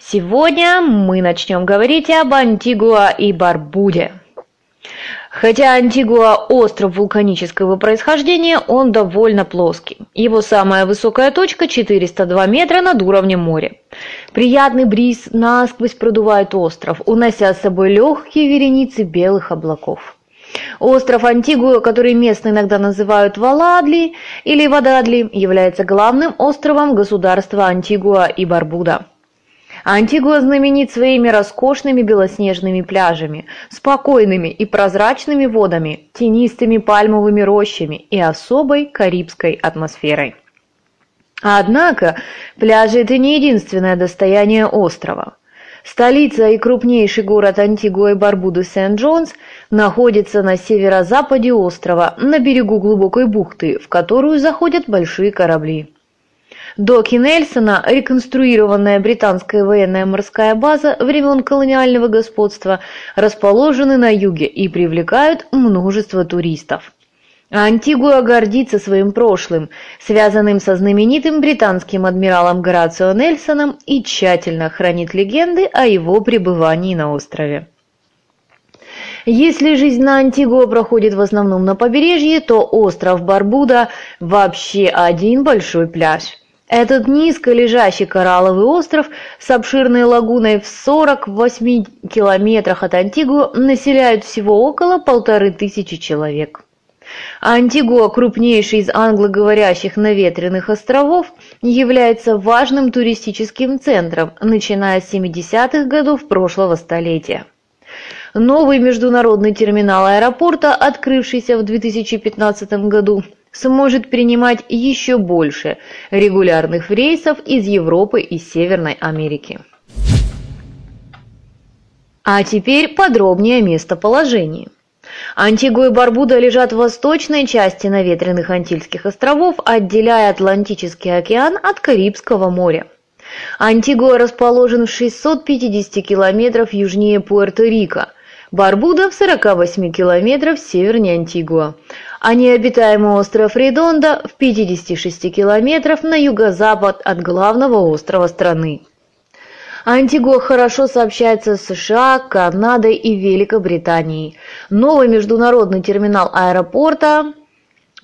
Сегодня мы начнем говорить об Антигуа и Барбуде. Хотя Антигуа – остров вулканического происхождения, он довольно плоский. Его самая высокая точка – 402 метра над уровнем моря. Приятный бриз насквозь продувает остров, унося с собой легкие вереницы белых облаков. Остров Антигуа, который местно иногда называют Валадли или Вададли, является главным островом государства Антигуа и Барбуда. Антигуа знаменит своими роскошными белоснежными пляжами, спокойными и прозрачными водами, тенистыми пальмовыми рощами и особой карибской атмосферой. Однако пляжи – это не единственное достояние острова. Столица и крупнейший город Антигуа и Барбуды Сент-Джонс находится на северо-западе острова, на берегу глубокой бухты, в которую заходят большие корабли. Доки Нельсона, реконструированная британская военная морская база времен колониального господства, расположены на юге и привлекают множество туристов. Антигуа гордится своим прошлым, связанным со знаменитым британским адмиралом Горацио Нельсоном и тщательно хранит легенды о его пребывании на острове. Если жизнь на Антигуа проходит в основном на побережье, то остров Барбуда вообще один большой пляж. Этот низко лежащий коралловый остров с обширной лагуной в 48 километрах от Антигуа населяют всего около полторы тысячи человек. Антигуа, крупнейший из англоговорящих наветренных островов, является важным туристическим центром, начиная с 70-х годов прошлого столетия. Новый международный терминал аэропорта, открывшийся в 2015 году, сможет принимать еще больше регулярных рейсов из Европы и Северной Америки. А теперь подробнее о местоположении. Антигуа и Барбуда лежат в восточной части наветренных Антильских островов, отделяя Атлантический океан от Карибского моря. Антигуа расположен в 650 километров южнее Пуэрто-Рико, Барбуда в 48 километров севернее Антигуа, а необитаемый остров Редонда в 56 километров на юго-запад от главного острова страны. Антигуа хорошо сообщается с США, Канадой и Великобританией. Новый международный терминал аэропорта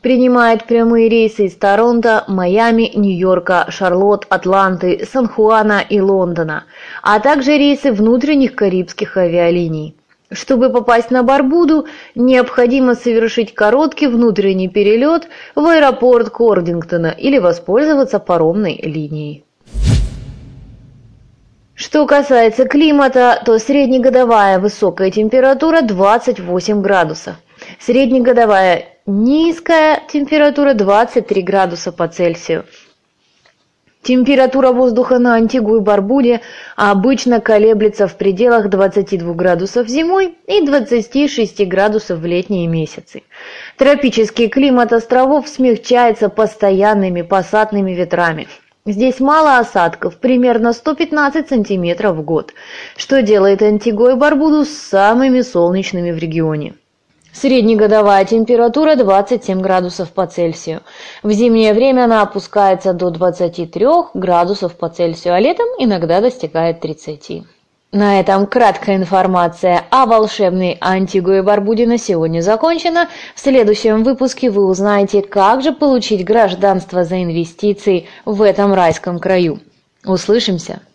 принимает прямые рейсы из Торонто, Майами, Нью-Йорка, Шарлотт, Атланты, Сан-Хуана и Лондона, а также рейсы внутренних карибских авиалиний. Чтобы попасть на Барбуду, необходимо совершить короткий внутренний перелет в аэропорт Кордингтона или воспользоваться паромной линией. Что касается климата, то среднегодовая высокая температура 28 градусов, среднегодовая низкая температура 23 градуса по Цельсию. Температура воздуха на Антигу и Барбуде обычно колеблется в пределах 22 градусов зимой и 26 градусов в летние месяцы. Тропический климат островов смягчается постоянными пассатными ветрами. Здесь мало осадков, примерно 115 сантиметров в год, что делает Антигу и Барбуду самыми солнечными в регионе. Среднегодовая температура 27 градусов по Цельсию. В зимнее время она опускается до 23 градусов по Цельсию, а летом иногда достигает 30. На этом краткая информация о волшебной Антигуе Барбуде на сегодня закончена. В следующем выпуске вы узнаете, как же получить гражданство за инвестиции в этом райском краю. Услышимся!